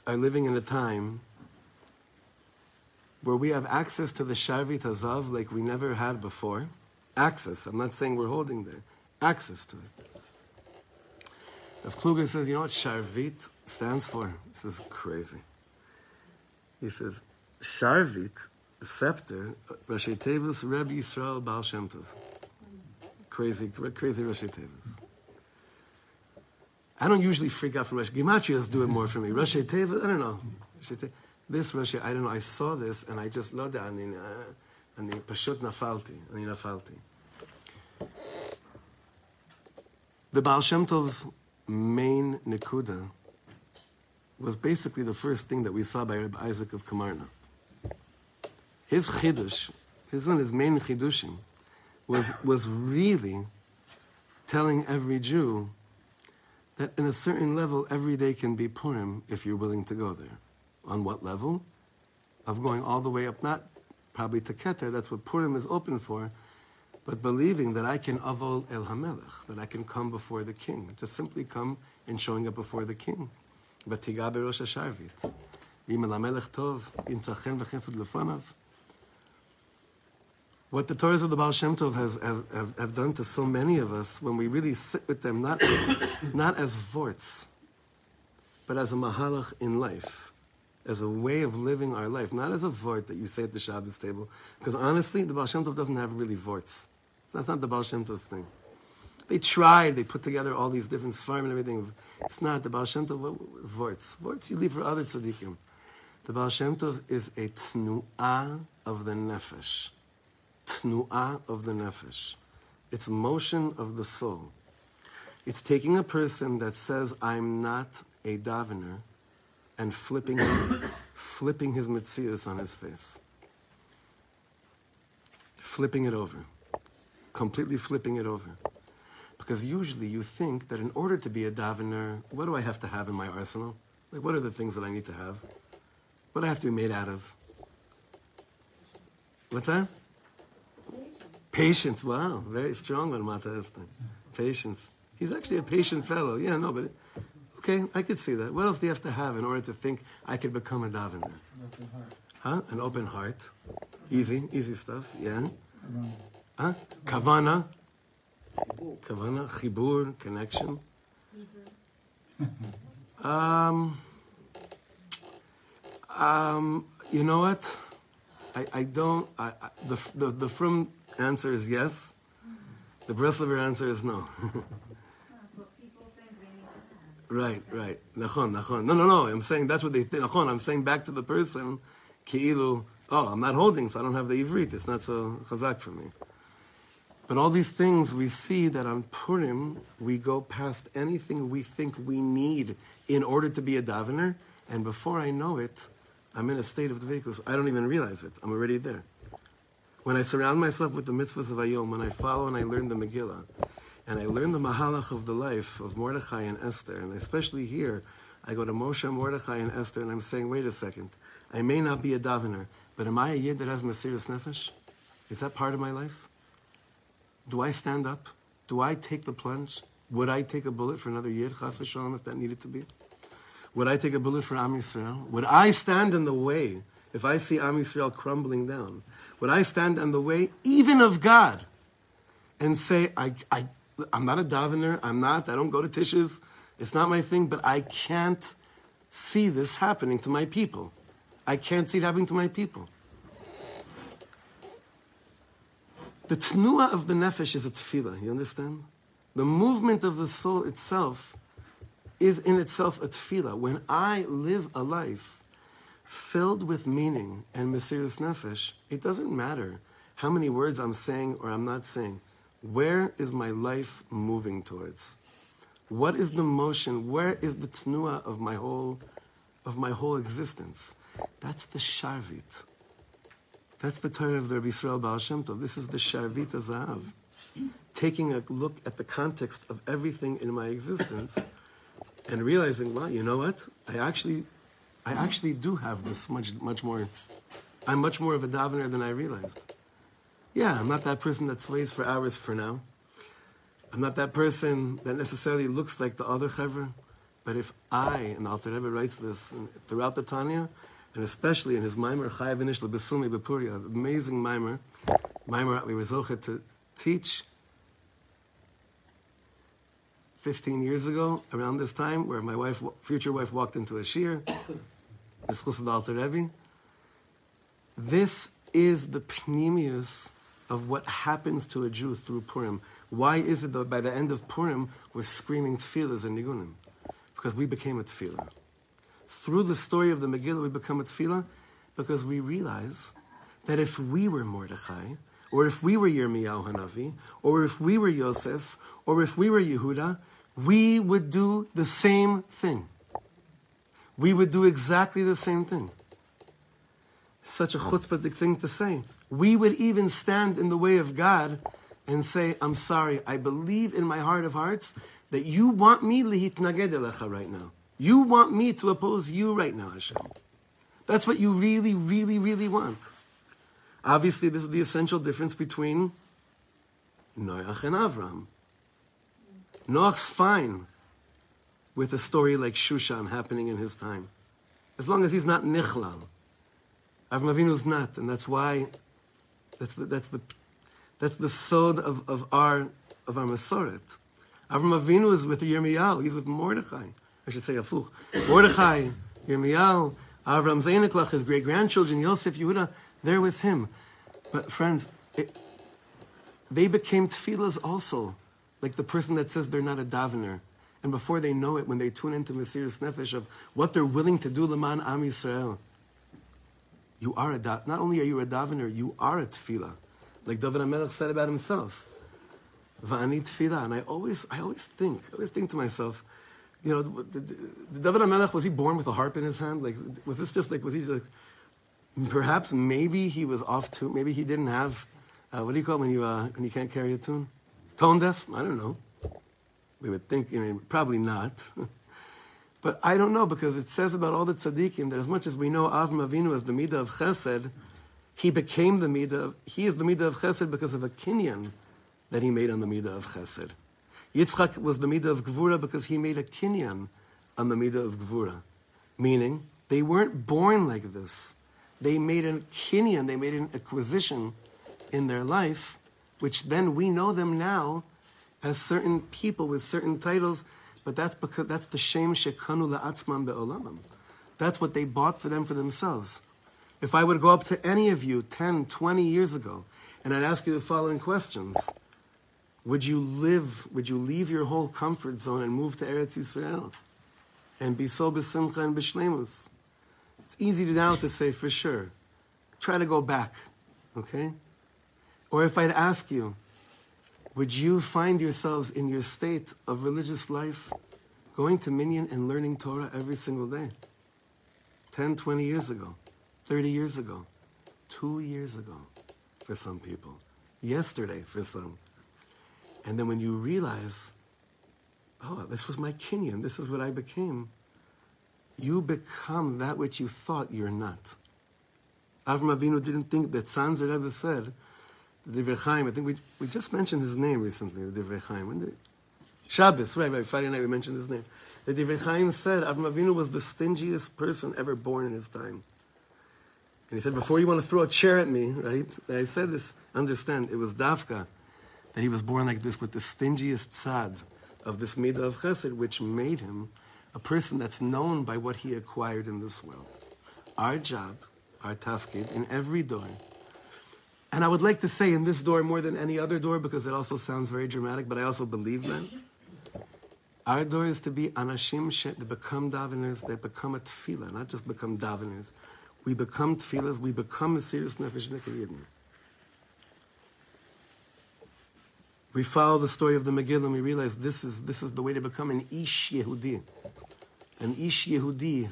are living in a time where we have access to the Sharvit HaZahav like we never had before. Access. I'm not saying we're holding there. Access to it. If Kluger says, you know what Sharvit stands for? This is crazy. He says, Sharvit, scepter, Rashi Tevis, Rebbe Yisrael Baal Shem Tov. Crazy, crazy Rashi Tevis. I don't usually freak out from Rashi. Gematrias do it more for me. Rashi Tevis, I don't know. This Rashi, I don't know. I saw this and I just loved it. אני, אני פשוט נפלתי. אני נפלתי. The Baal Shem Tov's main nekuda was basically the first thing that we saw by Rabbi Isaac of Kamarna. His chidush, his one of his main chidushim, was was really telling every Jew that in a certain level, every day can be Purim if you're willing to go there. On what level? Of going all the way up, not probably to Keter, that's what Purim is open for, but believing that I can avol el hamelech, that I can come before the king, just simply come and showing up before the king. V'tiga tov, im v'chesed lefanav, what the Torahs of the Baal Shem Tov has, have, have, done to so many of us when we really sit with them, not as, not as vorts, but as a mahalach in life, as a way of living our life, not as a vort that you say at the Shabbos table. Because honestly, the Baal Shem Tov doesn't have really vorts. That's not the Baal Shem Tov's thing. They tried, they put together all these different svarim and everything. It's not the Baal Shem Tov vorts. Vorts you leave for other tzaddikim. The Baal Shem Tov is a tnu'ah of the nefesh. Tnu'ah of the nefesh. It's motion of the soul. It's taking a person that says, I'm not a davener, and flipping, flipping his mitzias on his face. Flipping it over. Completely flipping it over. Because usually you think that in order to be a davener, what do I have to have in my arsenal? Like, what are the things that I need to have? What do I have to be made out of? What's that? Patience. Wow, very strong one, Mata Esther. Patience. He's actually a patient fellow. Yeah, no, but okay, I could see that. What else do you have to have in order to think I could become a davener? Open heart. Huh? An open heart. Easy, easy stuff. Yeah. Huh? Kavana. Kavana, chibur, connection. Um, um, you know what? I, I don't. I, I, the, the the frum answer is yes. The Breslover answer is no. Right, right. Nachon, nachon. No, no, no. I'm saying that's what they think. Nachon. I'm saying back to the person. Ki'ilu. Oh, I'm not holding, so I don't have the ivrit. It's not so chazak for me. But all these things we see that on Purim we go past anything we think we need in order to be a davener, and before I know it, I'm in a state of dvekus. I don't even realize it. I'm already there. When I surround myself with the mitzvahs of Ayom, when I follow and I learn the Megillah, and I learn the mahalach of the life of Mordechai and Esther, and especially here, I go to Moshe, Mordechai, and Esther, and I'm saying, wait a second, I may not be a davener, but am I a yid that has Mesiris Nefesh? Is that part of my life? Do I stand up? Do I take the plunge? Would I take a bullet for another yid, chas v'shalom, if that needed to be? Would I take a bullet for Am Yisrael? Would I stand in the way if I see Am Yisrael crumbling down? Would I stand in the way even of God and say, I, I, I'm not a davener, I'm not, I don't go to tishes, it's not my thing, but I can't see this happening to my people. I can't see it happening to my people. The tnua of the nefesh is a tefillah, you understand? The movement of the soul itself is in itself a tefillah. When I live a life filled with meaning and mesiris nefesh, it doesn't matter how many words I'm saying or I'm not saying. Where is my life moving towards? What is the motion? Where is the tnua of my whole of my whole existence? That's the sharvit. That's the Torah of the Rabbi Yisrael Baal Shem Tov. This is the Sharvit HaZahav. Taking a look at the context of everything in my existence and realizing, well, you know what? I actually, I actually do have this much, much more. I'm much more of a davener than I realized. Yeah, I'm not that person that sways for hours for now. I'm not that person that necessarily looks like the other chevra. But if I, and the Alter Rebbe writes this throughout the Tanya, and especially in his Maimer Chayav Inish Lebesumi Bepuria, amazing Maimer, Maimer we were zochet to teach 15 years ago, around this time, where my wife, future wife, walked into a shiur, this is the pnimius of what happens to a Jew through Purim. Why is it that by the end of Purim we're screaming tefillahs and nigunim? Because we became a tefillah. Through the story of the Megillah, we become a tefillah because we realize that if we were Mordechai, or if we were Yirmiyahu Hanavi, or if we were Yosef, or if we were Yehuda, we would do the same thing. We would do exactly the same thing. Such a chutzpahdik thing to say. We would even stand in the way of God and say, I'm sorry, I believe in my heart of hearts that you want me lihitnaged right now. You want me to oppose you right now, Hashem. That's what you really, really, really want. Obviously, this is the essential difference between Noach and Avram. Noach's fine with a story like Shushan happening in his time, as long as he's not Nichlal. Avram Avinu's not, and that's why that's the, that's the, that's the sod of, of our of our Masoret. Avram Avinu is with Yirmiyahu. He's with Mordechai. I should say Afuch. Mordechai, Yirmiyahu, Avram Zainiklach, his great grandchildren, Yosef, Yehuda, they're with him. But friends, it, they became tefillahs also, like the person that says they're not a davener. And before they know it, when they tune into Mesiris Nefesh of what they're willing to do Leman Am Yisrael, You are a da- not only are you a davener, you are a tefillah. Like David HaMelech said about himself. Va'ani tefillah. And I always, I always think, I always think to myself, you know, did, did David was he born with a harp in his hand? Like, was this just like, was he just, perhaps maybe he was off tune, maybe he didn't have, uh, what do you call it when you, uh, when you can't carry a tune? Tone deaf? I don't know. We would think, you know, probably not. but I don't know because it says about all the tzaddikim that as much as we know Avram Avinu as the midah of chesed, he became the midah he is the midah of chesed because of a kinyan that he made on the midah of chesed. Yitzchak was the midah of gvura because he made a kinyan on the midah of gvura. Meaning, they weren't born like this. They made a kinyan, they made an acquisition in their life, which then we know them now as certain people with certain titles, but that's because that's the shame shekanu la'atzman be'olamam. That's what they bought for them for themselves. If I would go up to any of you 10, 20 years ago, and I'd ask you the following questions, would you live, would you leave your whole comfort zone and move to Eretz Yisrael? And be so besimcha and bishlemus? It's easy to now to say for sure. Try to go back, okay? Or if I'd ask you, would you find yourselves in your state of religious life going to Minyan and learning Torah every single day? 10, 20 years ago, 30 years ago, two years ago for some people, yesterday for some. And then when you realize, oh, this was my kinyan, this is what I became, you become that which you thought you're not. Avram Avinu didn't think that Sanzer ever said, the Divrei Chaim, I think we, we just mentioned his name recently, the Divrei Chaim. When Shabbos, right, right, Friday night we mentioned his name. The Divrei Chaim said Avram Avinu was the stingiest person ever born in his time. And he said, before you want to throw a chair at me, right, I said this, understand, it was Dafka, that he was born like this with the stingiest sad of this midah of chesed, which made him a person that's known by what he acquired in this world. Our job, our tafkid, in every dor, and I would like to say in this dor more than any other dor because it also sounds very dramatic, but I also believe that. Our dor is to be anashim she, they become daveners, they become a tefillah, not just become daveners. We become tefillahs, we become a serious nefesh nekayidin. We follow the story of the Megillah and we realize this is, this is the way to become an ish Yehudi. An ish Yehudi,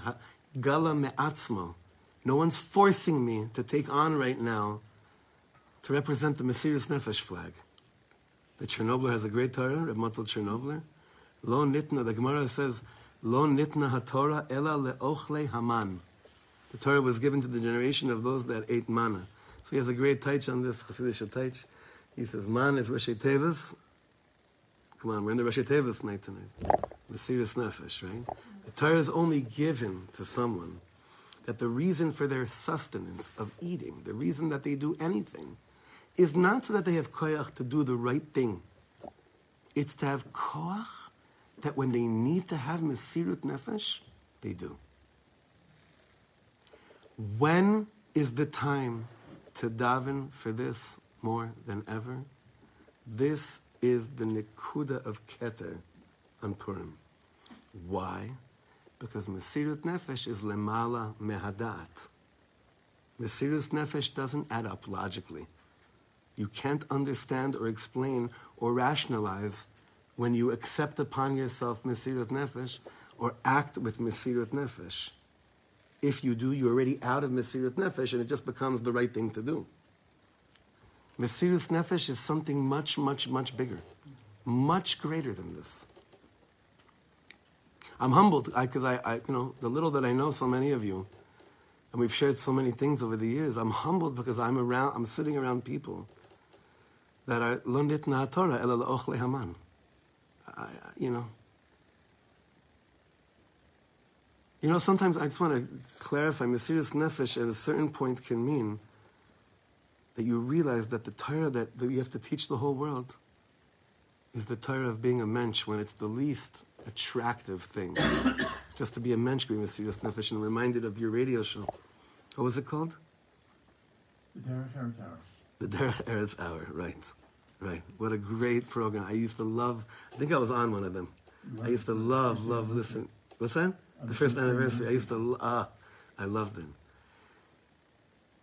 gala me'atzmo. No one's forcing me to take on right now to represent the Mesiris Nefesh flag. The Chernobler has a great Torah, Reb Motel Chernobler. Lo nitna, the Gemara says, Lo nitna haTorah ela leochle haman. The Torah was given to the generation of those that ate manna. So he has a great taich on this, Chassidish taich. He says, man is Rashi Tevis. Come on, we're in the Rashi Tevis night tonight. Mesiris Nefesh, right? The Torah is only given to someone that the reason for their sustenance of eating, the reason that they do anything, is not so that they have koyach to do the right thing. It's to have koach that when they need to have mesirut nefesh, they do. When is the time to daven for this more than ever? This is the nikuda of keter on Purim. Why? Because mesirut nefesh is lemala mehadat. Mesirut nefesh doesn't add up logically. You can't understand or explain or rationalize when you accept upon yourself Mesirut Nefesh or act with Mesirut Nefesh. If you do, you're already out of Mesirut Nefesh and it just becomes the right thing to do. Mesirut Nefesh is something much, much, much bigger, much greater than this. I'm humbled because I, I, you know, the little that I know, so many of you, and we've shared so many things over the years. I'm humbled because I'm around, I'm sitting around people that are lo nitna Torah ela leochle haman. You know. You know, sometimes I just want to clarify, Mesiris Nefesh at a certain point can mean that you realize that the Torah that, that you have to teach the whole world is the Torah of being a mensch when it's the least attractive thing. Just to be a mensch being Mesiris Nefesh and reminded of your radio show. What was it called? The Eretz Hour. The Derech Eretz Hour, right. Right. What a great program. I used to love, I think I was on one of them. I used to love, love listen. What's that? The first anniversary. I used to, ah, I loved them.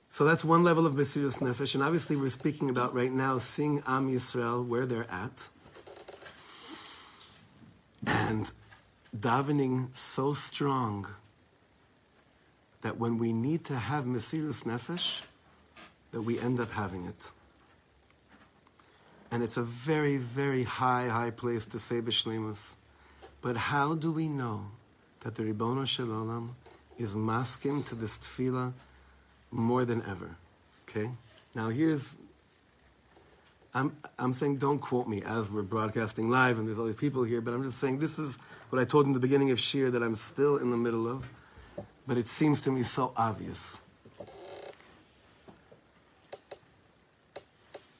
So that's one level of Mesirus Nefesh, and obviously we're speaking about right now seeing Am Yisrael where they're at, and davening so strong that when we need to have Mesirus Nefesh, that we end up having it. And it's a very, very high, high place to say B'Shlemus. But how do we know that the Ribbono Shel Olam is masking to this tefillah more than ever? Okay? Now here's, I'm, I'm saying don't quote me as we're broadcasting live and there's all these people here, but I'm just saying this is what I told in the beginning of shiur that I'm still in the middle of, but it seems to me so obvious.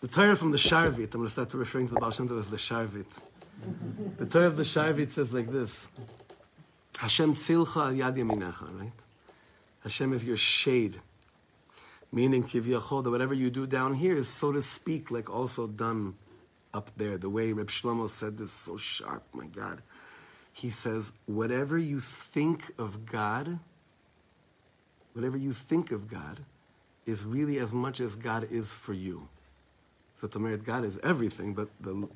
The Torah from the Sharvit, I'm going to start referring to the Baal Shem Tov as the Sharvit. The Torah of the Sharvit says like this Hashem tzilcha yad yaminecha, right? Hashem is your shade. Meaning, kivyachol, that whatever you do down here is, so to speak, like also done up there. The way Reb Shlomo said this so sharp, my God. He says, whatever you think of God, whatever you think of God, is really as much as God is for you. So to merit God is everything, but the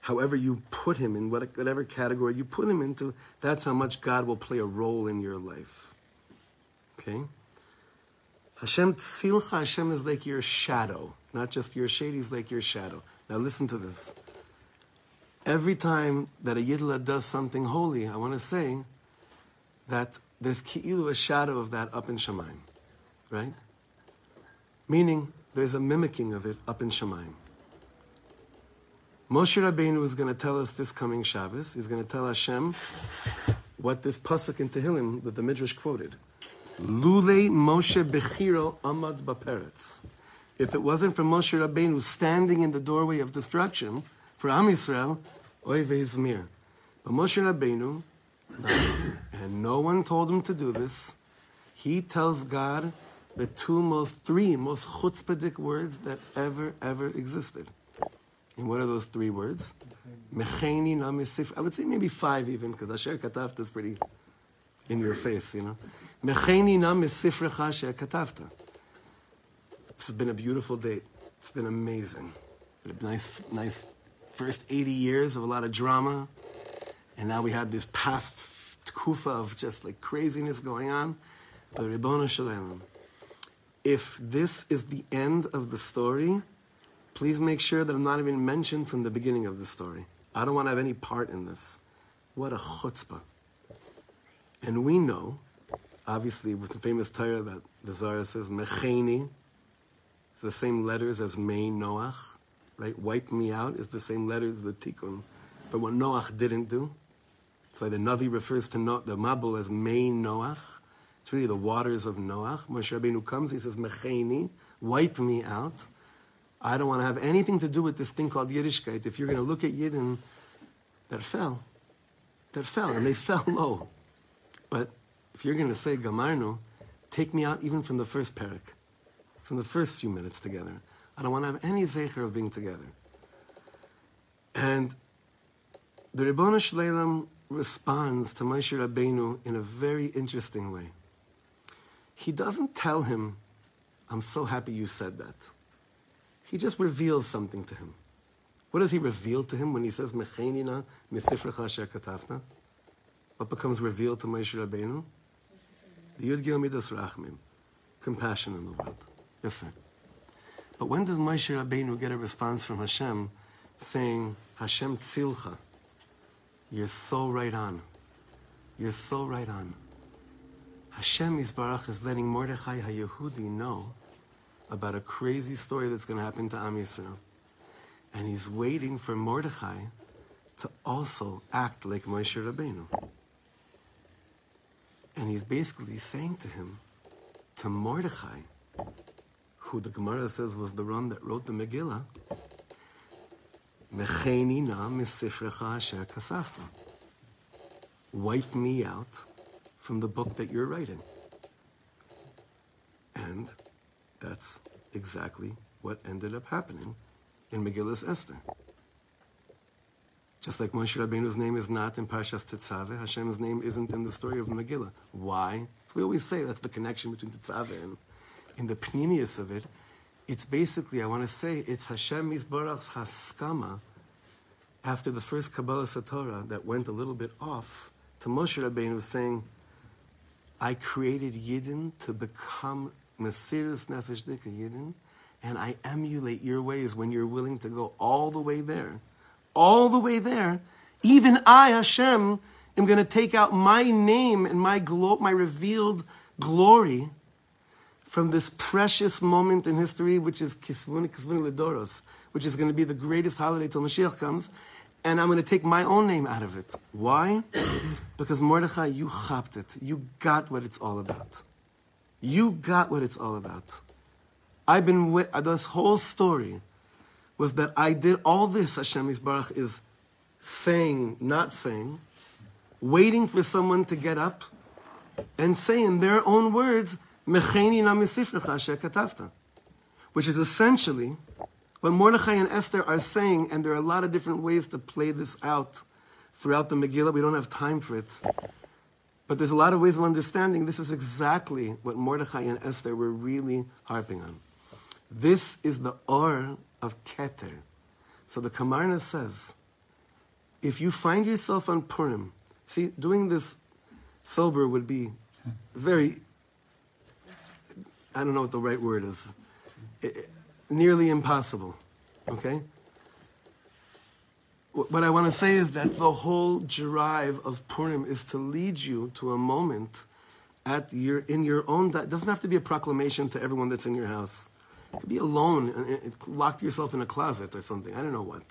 however you put him in whatever category you put him into, that's how much God will play a role in your life. Okay? Hashem tzilcha, Hashem is like your shadow, not just your shade, he's like your shadow. Now listen to this. Every time that a Yidla does something holy, I want to say that there's ki'ilu, a shadow of that up in Shemaim. Right? Meaning, there's a mimicking of it up in Shemaim. Moshe Rabbeinu is going to tell us this coming Shabbos. He's going to tell Hashem what this pasuk in Tehillim that the Midrash quoted. Lule Moshe Bechiro Amad Baperetz. If it wasn't for Moshe Rabbeinu standing in the doorway of destruction for Am Yisrael, Oy Ve'izmir. But Moshe Rabbeinu, and no one told him to do this, he tells God the two most, three most chutzpahdik words that ever, ever existed. And what are those three words? Mecheni na misif. I would say maybe five even, because Asher Katafta is pretty in your face, you know. Mecheni na misifrecha Asher Katafta. This has been a beautiful date. It's been amazing. Been a nice, nice first 80 years of a lot of drama. And now we had this past kufa of just like craziness going on. But Ribbono Shel Olam if this is the end of the story, please make sure that I'm not even mentioned from the beginning of the story. I don't want to have any part in this. What a chutzpah. And we know, obviously, with the famous Torah that the Zohar says, Mecheni, it's the same letters as Mei Noach, right? Wipe me out is the same letters, the Tikkun, for what Noach didn't do. That's why the Navi refers to no, the Mabul as Mei Noach. It's really the waters of Noach. Moshe Rabbeinu comes, he says, Mecheni, wipe me out. I don't want to have anything to do with this thing called Yiddishkeit. If you're going to look at Yidden that fell, that fell, and they fell low. But if you're going to say Gamarnu, take me out even from the first parak, from the first few minutes together. I don't want to have any zecher of being together. And the Ribbono Shel Olam responds to Moshe Rabbeinu in a very interesting way. He doesn't tell him, I'm so happy you said that. He just reveals something to him. What does he reveal to him when he says, Mechenina misifrecha asher katafna? What becomes revealed to Moshe Rabbeinu? The Yud Gil Midas Rachmim, compassion in the world. Different. But when does Moshe Rabbeinu get a response from Hashem saying, Hashem tzilcha, you're so right on. You're so right on. Hashem Yisbarach is letting Mordechai HaYehudi know about a crazy story that's going to happen to Am Yisrael. And he's waiting for Mordechai to also act like Moshe Rabbeinu. And he's basically saying to him, to Mordechai, who the Gemara says was the one that wrote the Megillah, Mecheni na misifrecha asher kasafta. Wipe me out from the book that you're writing. And that's exactly what ended up happening in Megillas Esther. Just like Moshe Rabbeinu's name is not in Parshas Tetzaveh, Hashem's name isn't in the story of Megillah. Why? We always say that's the connection between Tetzaveh and in the pnimius of it, it's basically, I want to say, it's Hashem Mizbarach's Haskama after the first Kabbalah Satorah that went a little bit off to Moshe Rabbeinu saying, I created Yidden to become Mesiris Nefesh Dika Yidden, and I emulate your ways when you're willing to go all the way there. All the way there. Even I, Hashem, am going to take out my name and my, glo- my revealed glory from this precious moment in history, which is Kisvuni Kisvuni Lidoros, which is going to be the greatest holiday till Mashiach comes, and I'm going to take my own name out of it. Why? Because Mordechai, you chopped it. You got what it's all about. You got what it's all about. I've been with, this whole story was that I did all this, Hashem Yisbarach is saying, not saying, waiting for someone to get up and say in their own words, Mecheni which is essentially what Mordechai and Esther are saying, and there are a lot of different ways to play this out throughout the Megillah. We don't have time for it. But there's a lot of ways of understanding this is exactly what Mordechai and Esther were really harping on. This is the or of Keter. So the Kamarna says, if you find yourself on Purim, see, doing this sober would be very, I don't know what the right word is, eh, eh, nearly impossible, okay? What I want to say is that the whole drive of Purim is to lead you to a moment at your in your own. It doesn't have to be a proclamation to everyone that's in your house. It could be alone, locked yourself in a closet or something. I don't know what.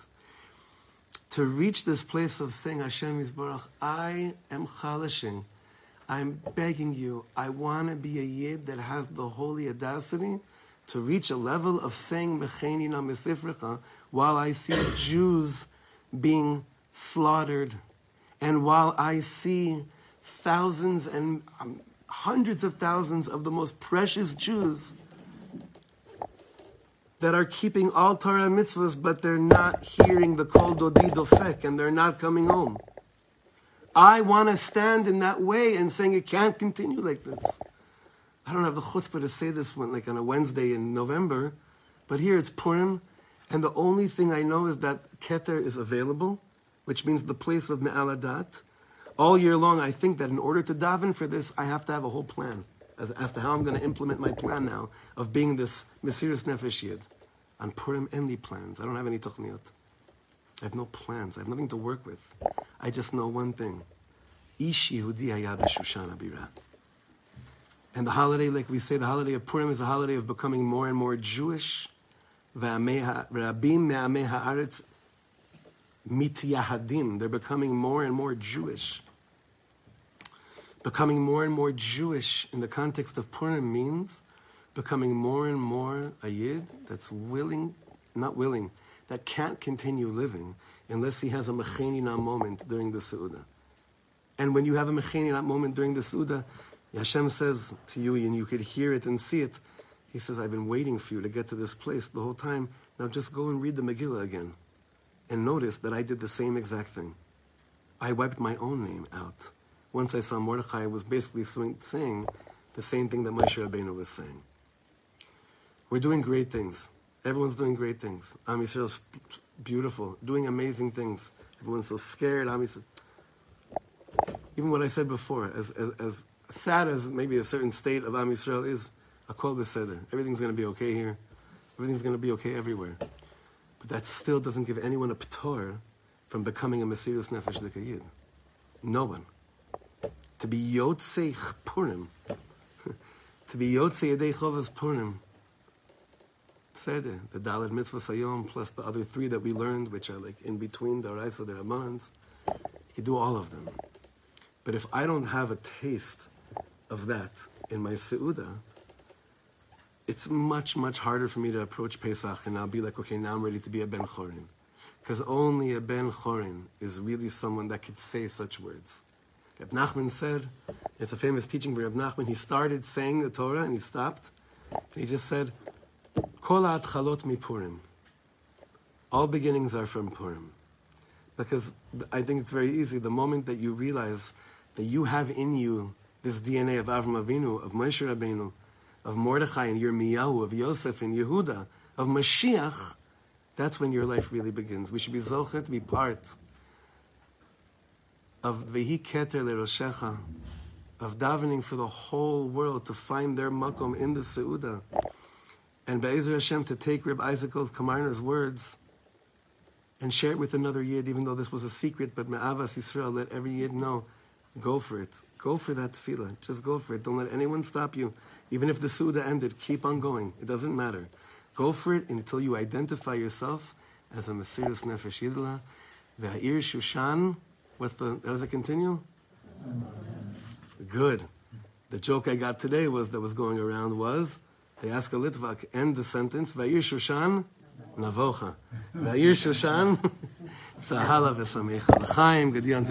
To reach this place of saying Hashem Yisbarach, I am chalashing. I'm begging you. I want to be a yid that has the holy audacity to reach a level of saying Mecheni na while I see Jews being slaughtered, and while I see thousands and um, hundreds of thousands of the most precious Jews that are keeping all Torah mitzvahs, but they're not hearing the kol dodi dofek, and they're not coming home. I want to stand in that way and saying it can't continue like this. I don't have the chutzpah to say this one like on a Wednesday in November, but here it's Purim, and the only thing I know is that Keter is available, which means the place of Me'aladat. All year long, I think that in order to daven for this, I have to have a whole plan as, as to how I'm going to implement my plan now of being this Mesiris Nefesh Yid. On Purim, any plans. I don't have any tuchniot. I have no plans. I have nothing to work with. I just know one thing. Ish Yehudi Abira. And the holiday, like we say, the holiday of Purim is a holiday of becoming more and more Jewish. Rabim me'amei ha'aretz mityahadim. They're becoming more and more Jewish. Becoming more and more Jewish in the context of Purim means becoming more and more a yid that's willing, not willing, that can't continue living unless he has a mechenina moment during the Su'udah. And when you have a mechenina moment during the Su'udah, Hashem says to you, and you could hear it and see it, He says, I've been waiting for you to get to this place the whole time. Now just go and read the Megillah again. And notice that I did the same exact thing. I wiped my own name out. Once I saw Mordechai was basically saying the same thing that Moshe Rabbeinu was saying. We're doing great things. Everyone's doing great things. Am Yisrael's beautiful, doing amazing things. Everyone's so scared. Am Yisrael. Even what I said before, as, as, as sad as maybe a certain state of Am Yisrael is, Akol Beseder. Everything's going to be okay here. Everything's going to be okay everywhere. But that still doesn't give anyone a ptor from becoming a Mesiris Nefesh Dekayid. No one. To be Yotzei Purim, to be Yotzei Yedei Chovas Purim, Seder, the Dalit Mitzvah Sayom, plus the other three that we learned, which are like in between the Araisa, the Ramans, you do all of them. But if I don't have a taste of that in my Seudah, it's much, much harder for me to approach Pesach and I'll be like, okay, now I'm ready to be a Ben Chorin. Because only a Ben Chorin is really someone that could say such words. Reb Nachman said, it's a famous teaching by Reb Nachman, he started saying the Torah and he stopped. And he just said, Kol mi Purim. All beginnings are from Purim. Because I think it's very easy. The moment that you realize that you have in you this DNA of Avram Avinu, of Moshe Rabbeinu, of Mordechai and Yirmiyahu, of Yosef and Yehuda, of Mashiach, that's when your life really begins. We should be zochet to be part of Vehi Keter Leroshecha, of davening for the whole world to find their makom in the Seuda. And Be'ezer Hashem to take Reb Isaac Komarner's words and share it with another Yid, even though this was a secret, but Me'avas Yisrael, let every Yid know. Go for it. Go for that tefillah. Just go for it. Don't let anyone stop you. Even if the Seuda ended, keep on going. It doesn't matter. Go for it until you identify yourself as a Mesiris Nefesh Yidla. Ve'ir Shushan. What's the, how does it continue? Good. The joke I got today was that was going around was they ask a Litvak, end the sentence, Va'ir Shushan, Navocha. Va'ir Shushan, Tzahala v'samecha. L'chaim, Gideon